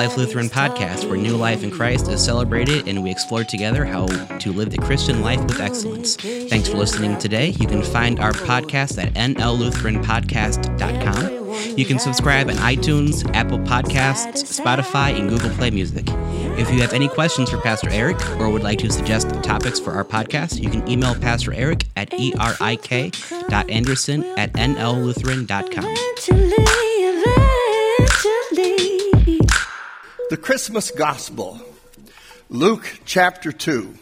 Life Lutheran podcast, where new life in Christ is celebrated and we explore together how to live the Christian life with excellence. Thanks for listening today. You can find our podcast at nllutheranpodcast.com. You can subscribe on iTunes, Apple Podcasts, Spotify, and Google Play Music. If you have any questions for Pastor Eric or would like to suggest topics for our podcast, you can email Pastor Eric at erik.anderson at nllutheran.com. The Christmas Gospel, Luke chapter 2.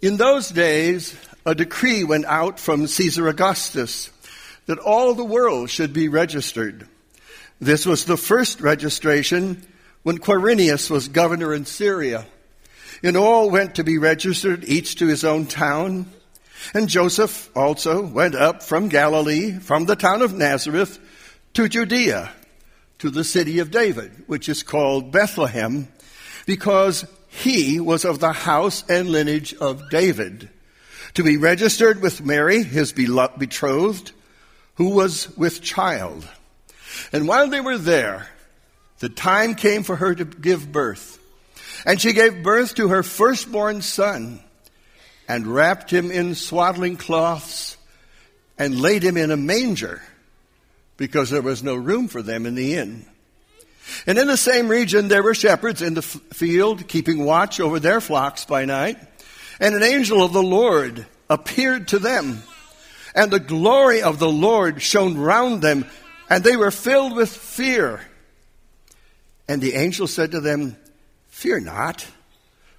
In those days, a decree went out from Caesar Augustus that all the world should be registered. This was the first registration when Quirinius was governor in Syria. And all went to be registered, each to his own town. And Joseph also went up from Galilee, from the town of Nazareth, to Judea, to the city of David, which is called Bethlehem, because he was of the house and lineage of David, to be registered with Mary, his betrothed, who was with child. And while they were there, the time came for her to give birth. And she gave birth to her firstborn son and wrapped him in swaddling cloths and laid him in a manger because there was no room for them in the inn. And in the same region there were shepherds in the field keeping watch over their flocks by night. And an angel of the Lord appeared to them and the glory of the Lord shone round them, and they were filled with fear. And the angel said to them, Fear not,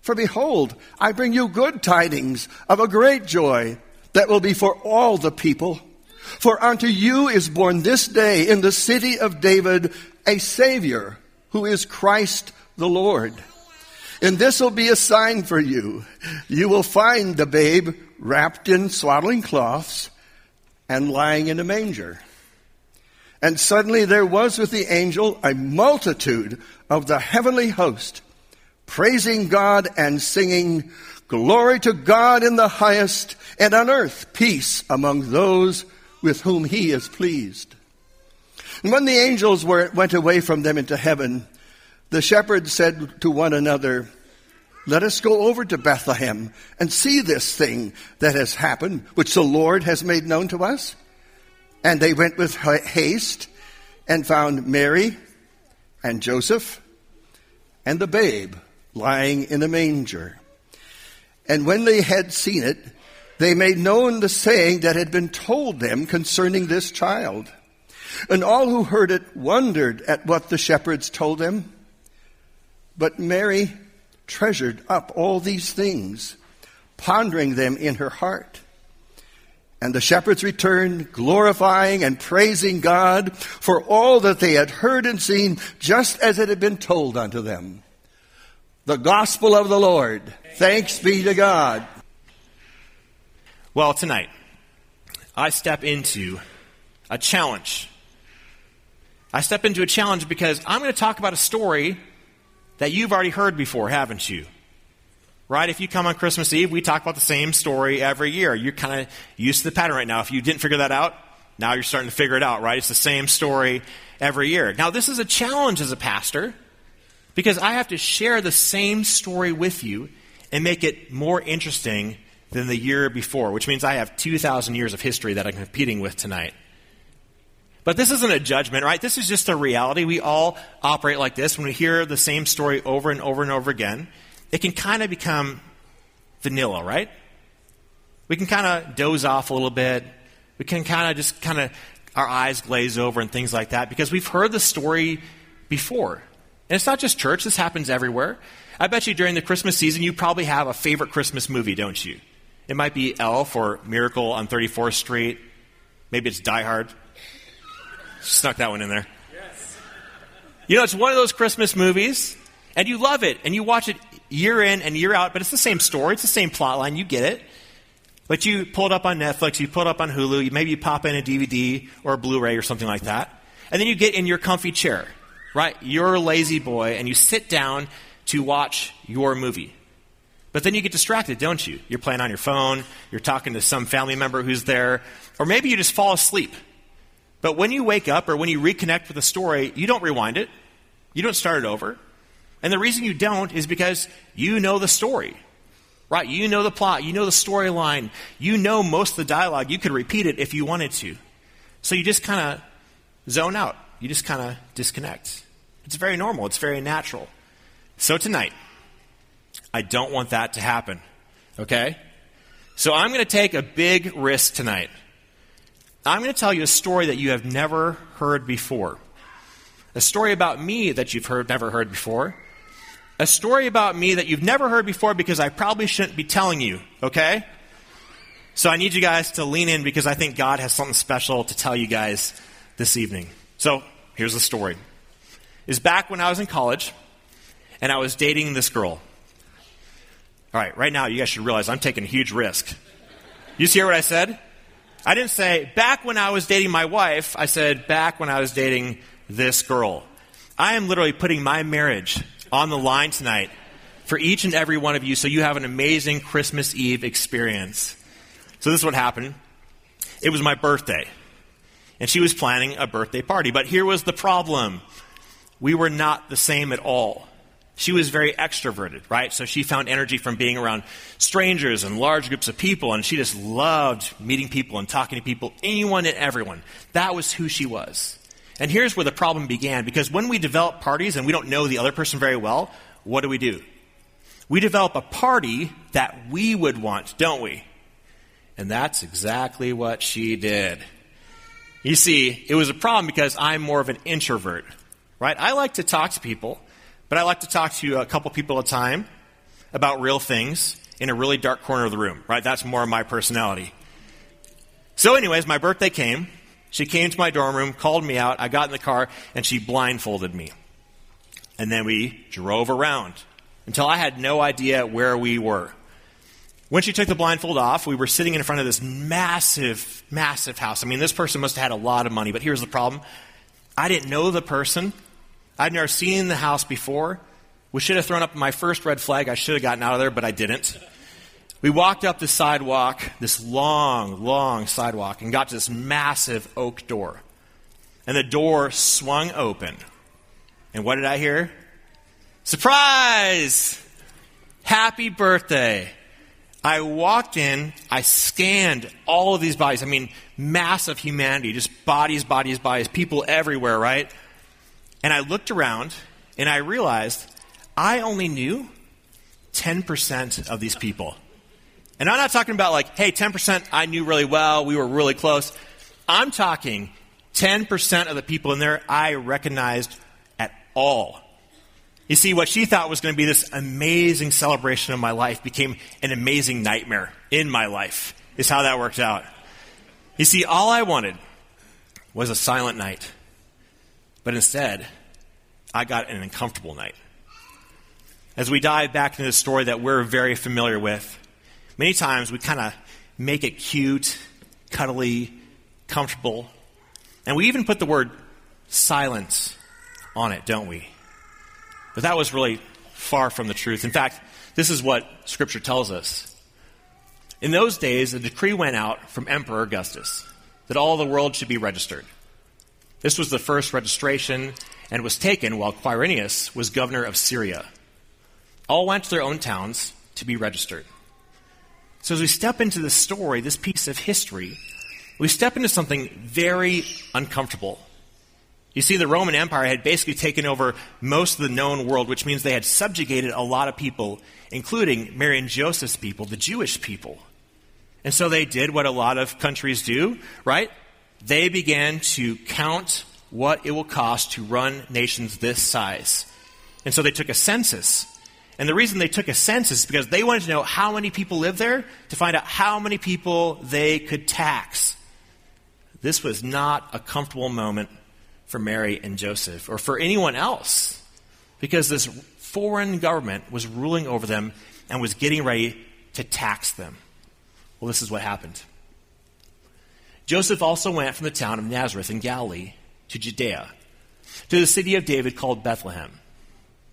for behold, I bring you good tidings of a great joy that will be for all the people. For unto you is born this day in the city of David a Savior, who is Christ the Lord. And this will be a sign for you. You will find the babe wrapped in swaddling cloths and lying in a manger. And suddenly there was with the angel a multitude of the heavenly host, praising God and singing, Glory to God in the highest, and on earth peace among those with whom he is pleased. And when the angels were, went away from them into heaven, the shepherds said to one another, let us go over to Bethlehem and see this thing that has happened, which the Lord has made known to us. And they went with haste and found Mary and Joseph and the babe lying in a manger. And when they had seen it, they made known the saying that had been told them concerning this child. And all who heard it wondered at what the shepherds told them. But Mary treasured up all these things, pondering them in her heart. And the shepherds returned, glorifying and praising God for all that they had heard and seen, just as it had been told unto them. The gospel of the Lord. Thanks be to God. Well, tonight, I step into a challenge. I step into a challenge because I'm going to talk about a story that you've already heard before, haven't you? Right? If you come on Christmas Eve, we talk about the same story every year. You're kind of used to the pattern right now. If you didn't figure that out, now you're starting to figure it out, right? It's the same story every year. Now, this is a challenge as a pastor because I have to share the same story with you and make it more interesting than the year before, which means I have 2,000 years of history that I'm competing with tonight. But this isn't a judgment, right? This is just a reality. We all operate like this. When we hear the same story over and over and over again, it can kind of become vanilla, right? We can kind of doze off a little bit. We can kind of just kind of, our eyes glaze over and things like that because we've heard the story before. And it's not just church, this happens everywhere. I bet you during the Christmas season, you probably have a favorite Christmas movie, don't you? It might be Elf or Miracle on 34th Street. Maybe it's Die Hard. Snuck that one in there. Yes. You know, it's one of those Christmas movies, and you love it, and you watch it year in and year out, but it's the same story, it's the same plot line, you get it. But you pull it up on Netflix, you pull it up on Hulu, maybe you pop in a DVD or a Blu ray or something like that, and then you get in your comfy chair, right? You're a La-Z-Boy, and you sit down to watch your movie. But then you get distracted, don't you? You're playing on your phone, you're talking to some family member who's there, or maybe you just fall asleep but when you wake up or when you reconnect with the story, you don't rewind it, You don't start it over. And the reason you don't is because you know the story. Right? You know the plot, you know the storyline, you know most of the dialogue. You could repeat it if you wanted to. So you just kind of zone out. You just kind of disconnect. It's very normal, it's very natural. So tonight, I don't want that to happen. Okay? So I'm going to take a big risk tonight. I'm going to tell you a story that you have never heard before. A story about me that you've heard never heard before. A story about me that you've never heard before because I probably shouldn't be telling you, okay? So I need you guys to lean in because I think God has something special to tell you guys this evening. So here's the story. Is back when I was in college and I was dating this girl. All right, right now you guys should realize I'm taking a huge risk. You see what I said? I didn't say back when I was dating my wife. I said back when I was dating this girl. I am literally putting my marriage on the line tonight for each and every one of you so you have an amazing Christmas Eve experience. So this is what happened. It was my birthday. And she was planning a birthday party. But here was the problem. We were not the same at all. She was very extroverted, right? So she found energy from being around strangers and large groups of people, and she just loved meeting people and talking to people, anyone and everyone. That was who she was. And here's where the problem began because when we develop parties and we don't know the other person very well, what do we do? We develop a party that we would want, don't we? And that's exactly what she did. You see, it was a problem because I'm more of an introvert, right? I like to talk to people. But I like to talk to a couple people at a time about real things in a really dark corner of the room, right? That's more of my personality. So, anyways, my birthday came. She came to my dorm room, called me out. I got in the car, and she blindfolded me. And then we drove around until I had no idea where we were. When she took the blindfold off, we were sitting in front of this massive, massive house. I mean, this person must have had a lot of money, but here's the problem I didn't know the person. I'd never seen the house before. We should have thrown up my first red flag. I should have gotten out of there, but I didn't. We walked up the sidewalk, this long, long sidewalk, and got to this massive oak door. And the door swung open. And what did I hear? Surprise! Happy birthday. I walked in, I scanned all of these bodies. I mean, massive humanity, just bodies, bodies, bodies, people everywhere, right? And I looked around and I realized I only knew 10% of these people. And I'm not talking about like, hey, 10% I knew really well, we were really close. I'm talking 10% of the people in there I recognized at all. You see, what she thought was going to be this amazing celebration of my life became an amazing nightmare in my life, is how that worked out. You see, all I wanted was a silent night. But instead, I got an uncomfortable night. As we dive back into the story that we're very familiar with, many times we kind of make it cute, cuddly, comfortable, and we even put the word silence on it, don't we? But that was really far from the truth. In fact, this is what Scripture tells us. In those days, a decree went out from Emperor Augustus that all the world should be registered. This was the first registration and was taken while Quirinius was governor of Syria. All went to their own towns to be registered. So as we step into this story, this piece of history, we step into something very uncomfortable. You see, the Roman Empire had basically taken over most of the known world, which means they had subjugated a lot of people, including Mary and Joseph's people, the Jewish people. And so they did what a lot of countries do, right? They began to count what it will cost to run nations this size. And so they took a census. And the reason they took a census is because they wanted to know how many people live there to find out how many people they could tax. This was not a comfortable moment for Mary and Joseph or for anyone else because this foreign government was ruling over them and was getting ready to tax them. Well, this is what happened. Joseph also went from the town of Nazareth in Galilee to Judea, to the city of David called Bethlehem,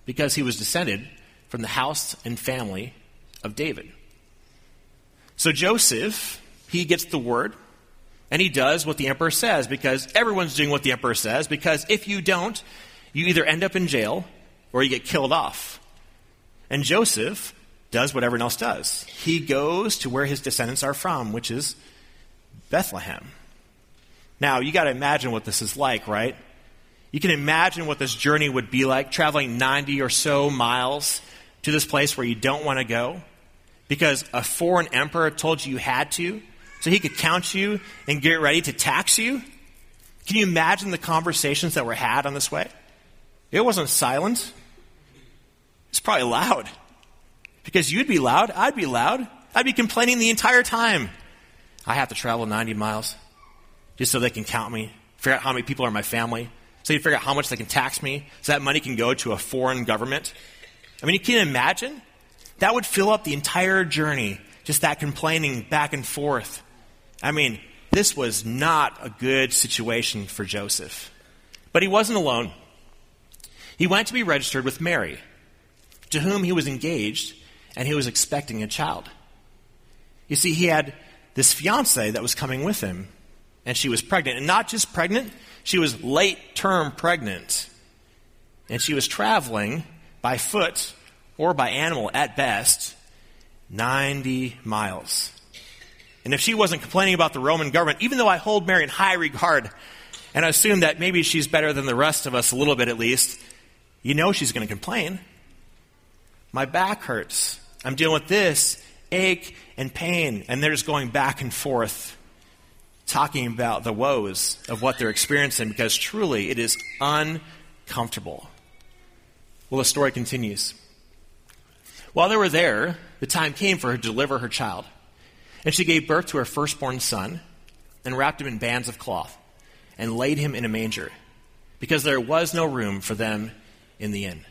because he was descended from the house and family of David. So Joseph, he gets the word, and he does what the emperor says, because everyone's doing what the emperor says, because if you don't, You either end up in jail or you get killed off. And Joseph does what everyone else does. He goes to where his descendants are from, which is Bethlehem. Now, you got to imagine what this is like, right? You can imagine what this journey would be like, traveling 90 or so miles to this place where you don't want to go because a foreign emperor told you you had to, so he could count you and get ready to tax you. Can you imagine the conversations that were had on this way? It wasn't silent. It's probably loud. Because you'd be loud, I'd be loud. I'd be complaining the entire time. I have to travel 90 miles just so they can count me, figure out how many people are in my family, so you figure out how much they can tax me, so that money can go to a foreign government. I mean, you can imagine? That would fill up the entire journey, just that complaining back and forth. I mean, this was not a good situation for Joseph. But he wasn't alone. He went to be registered with Mary, to whom he was engaged, and he was expecting a child. You see, he had this fiance that was coming with him, and she was pregnant. And not just pregnant, she was late term pregnant. And she was traveling by foot or by animal at best 90 miles. And if she wasn't complaining about the Roman government, even though I hold Mary in high regard, and I assume that maybe she's better than the rest of us, a little bit at least, you know she's going to complain. My back hurts. I'm dealing with this ache and pain. And they're just going back and forth talking about the woes of what they're experiencing because truly it is uncomfortable. Well, the story continues. While they were there, the time came for her to deliver her child. And she gave birth to her firstborn son and wrapped him in bands of cloth and laid him in a manger because there was no room for them in the inn.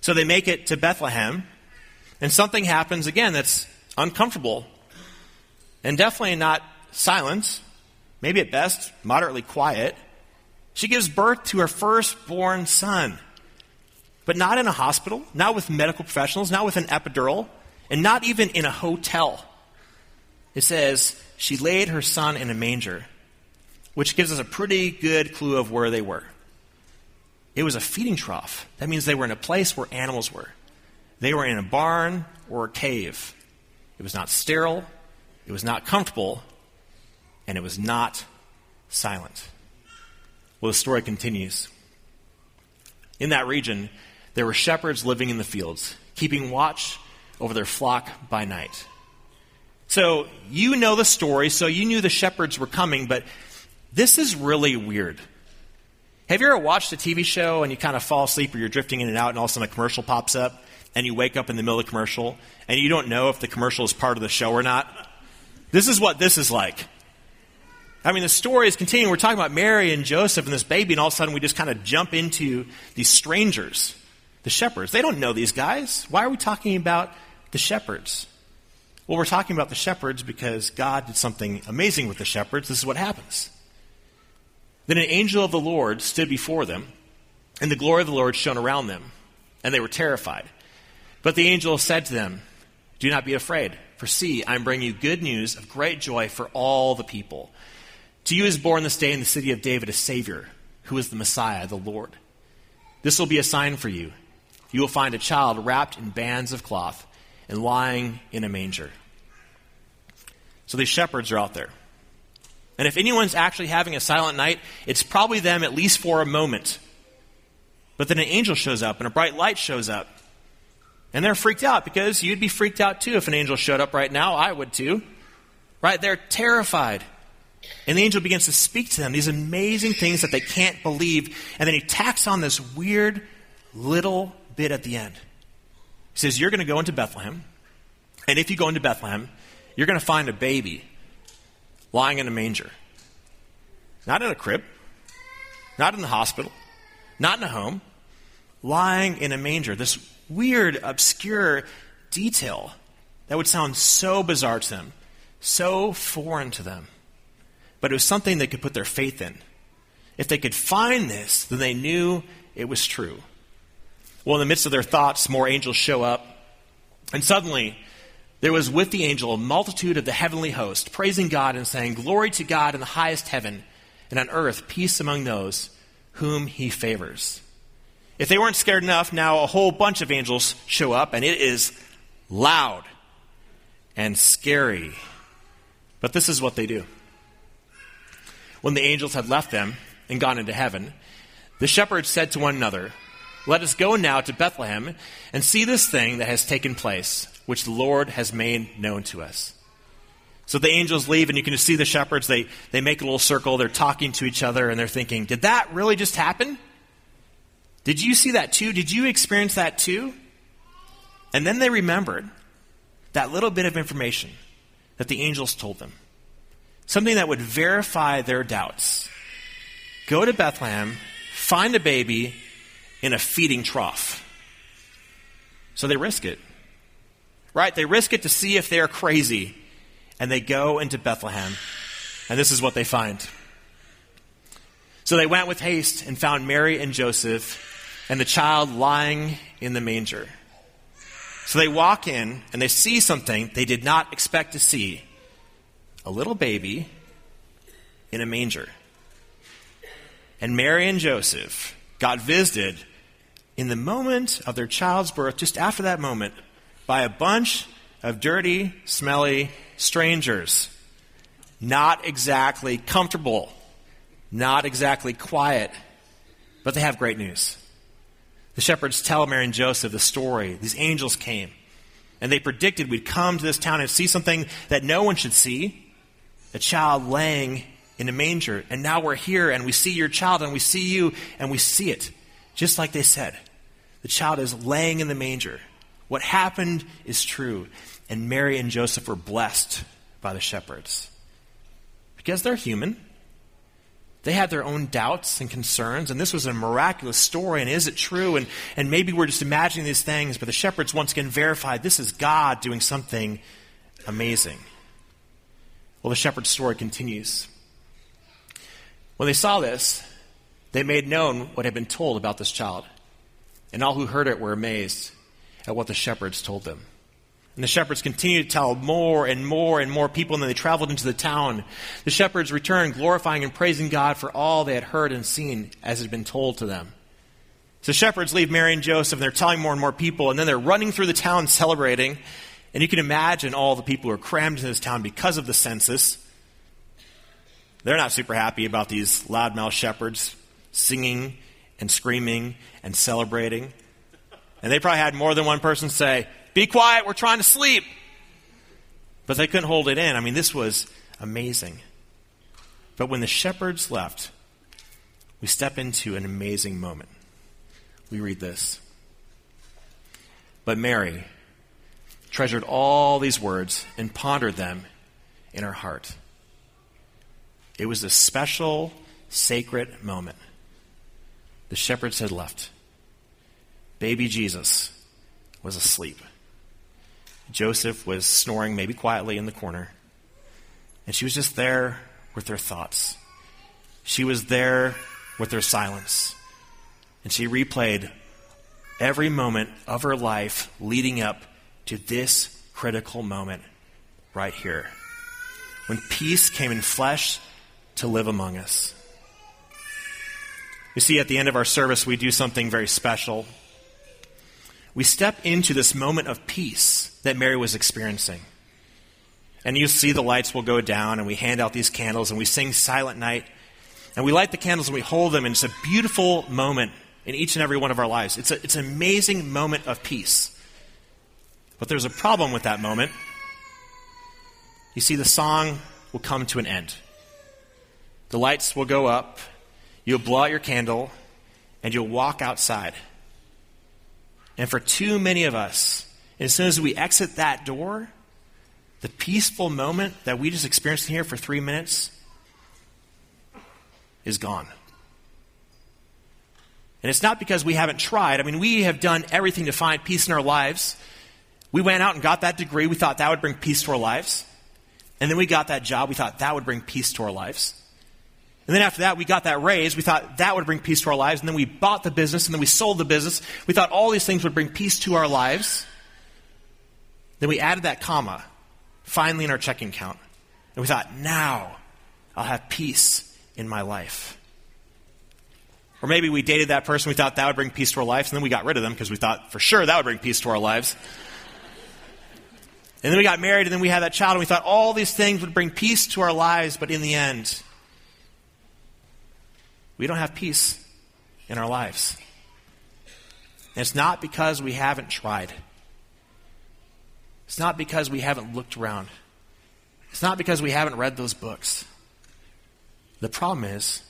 So they make it to Bethlehem, and something happens again that's uncomfortable and definitely not silent, maybe at best moderately quiet. She gives birth to her firstborn son, but not in a hospital, not with medical professionals, not with an epidural, and not even in a hotel. It says, she laid her son in a manger, which gives us a pretty good clue of where they were. It was a feeding trough. That means they were in a place where animals were. They were in a barn or a cave. It was not sterile, it was not comfortable, and it was not silent. Well, the story continues. In that region, there were shepherds living in the fields, keeping watch over their flock by night. So you know the story, so you knew the shepherds were coming, but this is really weird. Have you ever watched a TV show and you kind of fall asleep or you're drifting in and out and all of a sudden a commercial pops up and you wake up in the middle of the commercial and you don't know if the commercial is part of the show or not? This is what this is like. I mean, the story is continuing. We're talking about Mary and Joseph and this baby, and all of a sudden we just kind of jump into these strangers, the shepherds. They don't know these guys. Why are we talking about the shepherds? Well, we're talking about the shepherds because God did something amazing with the shepherds. This is what happens. Then an angel of the Lord stood before them, and the glory of the Lord shone around them, and they were terrified. But the angel said to them, Do not be afraid, for see, I am bringing you good news of great joy for all the people. To you is born this day in the city of David a Savior, who is the Messiah, the Lord. This will be a sign for you. You will find a child wrapped in bands of cloth and lying in a manger. So these shepherds are out there. And if anyone's actually having a silent night, it's probably them at least for a moment. But then an angel shows up and a bright light shows up. And they're freaked out because you'd be freaked out too if an angel showed up right now. I would too. Right? They're terrified. And the angel begins to speak to them these amazing things that they can't believe. And then he tacks on this weird little bit at the end. He says, You're going to go into Bethlehem. And if you go into Bethlehem, you're going to find a baby lying in a manger. Not in a crib, not in the hospital, not in a home, lying in a manger. This weird, obscure detail that would sound so bizarre to them, so foreign to them but it was something they could put their faith in. If they could find this, then they knew it was true. Well, in the midst of their thoughts, more angels show up, and suddenly there was with the angel a multitude of the heavenly host, praising God and saying, Glory to God in the highest heaven, and on earth peace among those whom he favors. If they weren't scared enough, now a whole bunch of angels show up, and it is loud and scary. But this is what they do. When the angels had left them and gone into heaven, the shepherds said to one another, Let us go now to Bethlehem and see this thing that has taken place, which the Lord has made known to us. So the angels leave, and you can just see the shepherds. They, they make a little circle. They're talking to each other, and they're thinking, Did that really just happen? Did you see that too? Did you experience that too? And then they remembered that little bit of information that the angels told them. Something that would verify their doubts. Go to Bethlehem, find a baby in a feeding trough. So they risk it. Right? They risk it to see if they're crazy. And they go into Bethlehem. And this is what they find. So they went with haste and found Mary and Joseph and the child lying in the manger. So they walk in and they see something they did not expect to see a little baby in a manger. And Mary and Joseph got visited in the moment of their child's birth, just after that moment, by a bunch of dirty, smelly strangers. Not exactly comfortable, not exactly quiet, but they have great news. The shepherds tell Mary and Joseph the story. These angels came, and they predicted we'd come to this town and see something that no one should see a child laying in a manger. And now we're here, and we see your child, and we see you, and we see it. Just like they said. The child is laying in the manger. What happened is true. And Mary and Joseph were blessed by the shepherds. Because they're human. They had their own doubts and concerns, and this was a miraculous story, and is it true? And, and maybe we're just imagining these things, but the shepherds once again verified this is God doing something amazing. Well, the shepherd's story continues. When they saw this, they made known what had been told about this child, and all who heard it were amazed at what the shepherds told them. And the shepherds continued to tell more and more and more people, and then they traveled into the town. The shepherds returned, glorifying and praising God for all they had heard and seen as had been told to them. So shepherds leave Mary and Joseph, and they're telling more and more people, and then they're running through the town celebrating. And you can imagine all the people who are crammed in this town because of the census. They're not super happy about these loudmouth shepherds singing and screaming and celebrating. And they probably had more than one person say, Be quiet, we're trying to sleep. But they couldn't hold it in. I mean, this was amazing. But when the shepherds left, we step into an amazing moment. We read this. But Mary treasured all these words and pondered them in her heart. It was a special, sacred moment. The shepherds had left. Baby Jesus was asleep. Joseph was snoring, maybe quietly, in the corner. And she was just there with her thoughts. She was there with her silence. And she replayed every moment of her life leading up to this critical moment right here. When peace came in flesh to live among us. You see, at the end of our service, we do something very special. We step into this moment of peace that Mary was experiencing. And you see the lights will go down, and we hand out these candles, and we sing Silent Night. And we light the candles and we hold them, and it's a beautiful moment in each and every one of our lives. It's, a, it's an amazing moment of peace. But there's a problem with that moment. You see, the song will come to an end. The lights will go up, you'll blow out your candle, and you'll walk outside. And for too many of us, as soon as we exit that door, the peaceful moment that we just experienced here for three minutes is gone. And it's not because we haven't tried. I mean, we have done everything to find peace in our lives. We went out and got that degree. We thought that would bring peace to our lives. And then we got that job. We thought that would bring peace to our lives. And then after that, we got that raise. We thought that would bring peace to our lives. And then we bought the business, and then we sold the business. We thought all these things would bring peace to our lives. Then we added that comma finally in our checking account. And we thought, now I'll have peace in my life. Or maybe we dated that person, we thought that would bring peace to our lives, and then we got rid of them because we thought for sure that would bring peace to our lives. And then we got married, and then we had that child, and we thought all these things would bring peace to our lives, but in the end, we don't have peace in our lives. And it's not because we haven't tried. It's not because we haven't looked around. It's not because we haven't read those books. The problem is,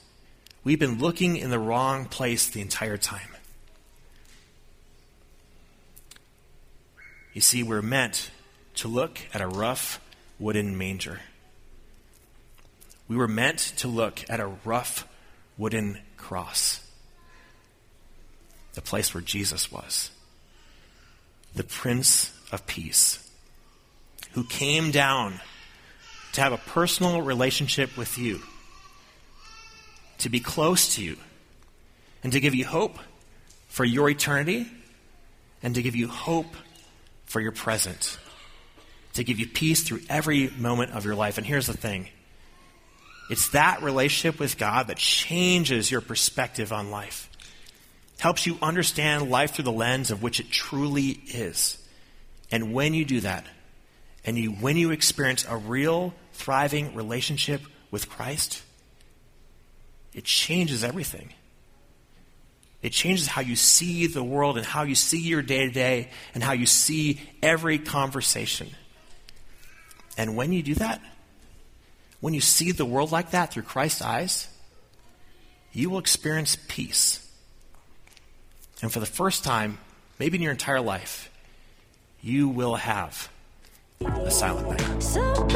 we've been looking in the wrong place the entire time. You see, we're meant to look at a rough wooden manger. We were meant to look at a rough wooden cross, the place where Jesus was, the Prince of Peace, who came down to have a personal relationship with you, to be close to you, and to give you hope for your eternity, and to give you hope for your present, to give you peace through every moment of your life. And here's the thing it's that relationship with God that changes your perspective on life, it helps you understand life through the lens of which it truly is. And when you do that, and you, when you experience a real, thriving relationship with Christ, it changes everything. It changes how you see the world and how you see your day to day and how you see every conversation. And when you do that, when you see the world like that through Christ's eyes, you will experience peace. And for the first time, maybe in your entire life, you will have a silent night. So